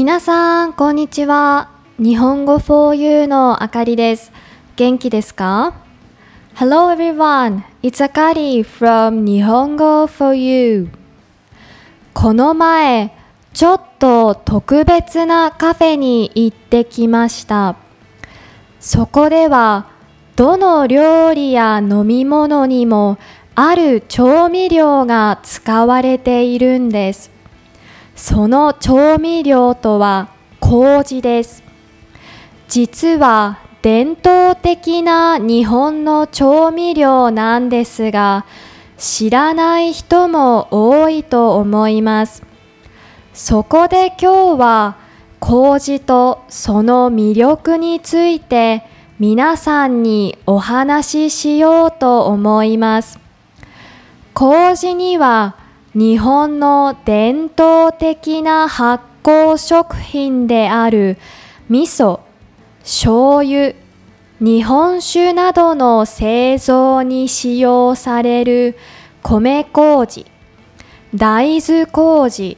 皆さん、こんにちは。日本語 for you のあかりです。元気ですか ?Hello everyone, it's Akari from 日本語 for you. この前、ちょっと特別なカフェに行ってきました。そこでは、どの料理や飲み物にもある調味料が使われているんです。その調味料とは麹です。実は伝統的な日本の調味料なんですが、知らない人も多いと思います。そこで今日は麹とその魅力について皆さんにお話ししようと思います。麹には日本の伝統的な発酵食品である味噌、醤油、日本酒などの製造に使用される米麹、大豆麹、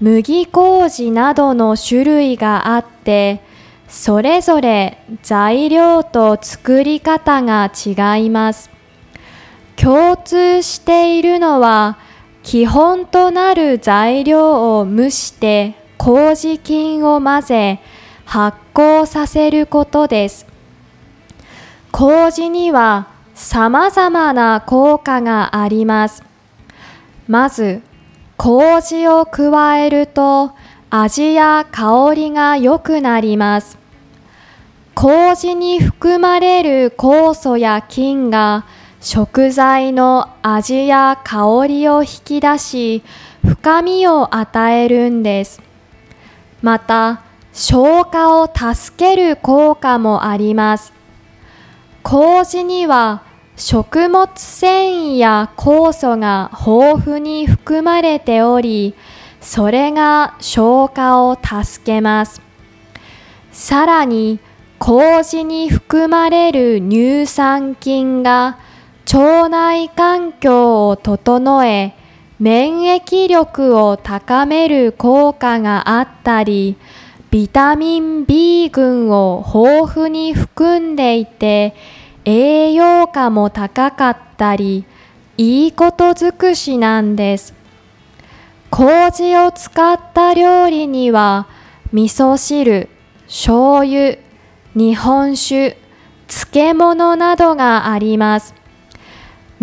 麦麹などの種類があって、それぞれ材料と作り方が違います。共通しているのは、基本となる材料を蒸して麹菌を混ぜ発酵させることです。麹には様々な効果があります。まず、麹を加えると味や香りが良くなります。麹に含まれる酵素や菌が食材の味や香りを引き出し深みを与えるんです。また消化を助ける効果もあります。麹には食物繊維や酵素が豊富に含まれておりそれが消化を助けます。さらに麹に含まれる乳酸菌が腸内環境を整え免疫力を高める効果があったりビタミン B 群を豊富に含んでいて栄養価も高かったりいいこと尽くしなんです。麹を使った料理には味噌汁醤油日本酒漬物などがあります。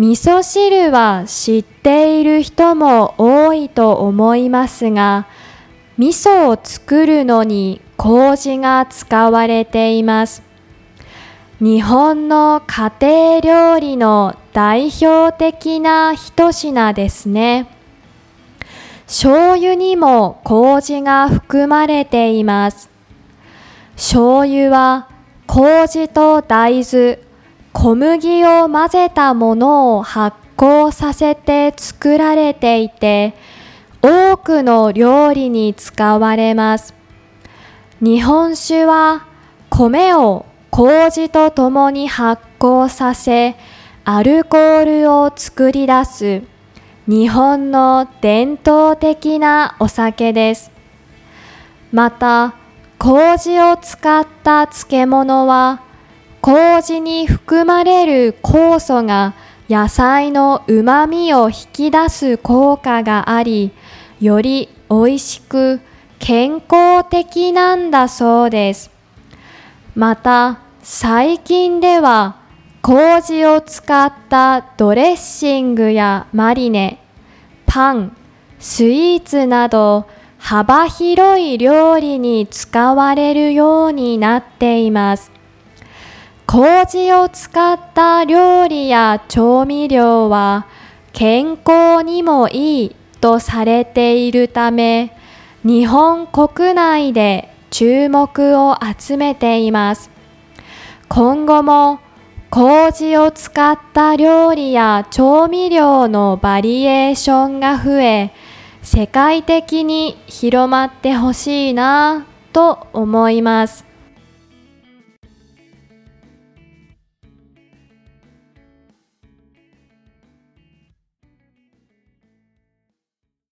味噌汁は知っている人も多いと思いますが味噌を作るのに麹が使われています。日本の家庭料理の代表的な一品ですね。醤油にも麹が含まれています。醤油は麹と大豆。小麦を混ぜたものを発酵させて作られていて多くの料理に使われます。日本酒は米を麹とともに発酵させアルコールを作り出す日本の伝統的なお酒です。また麹を使った漬物は麹に含まれる酵素が野菜のうまみを引き出す効果がありより美味しく健康的なんだそうです。また最近では麹を使ったドレッシングやマリネパンスイーツなど幅広い料理に使われるようになっています。麹を使った料理や調味料は健康にもいいとされているため日本国内で注目を集めています。今後も麹を使った料理や調味料のバリエーションが増え世界的に広まってほしいなと思います。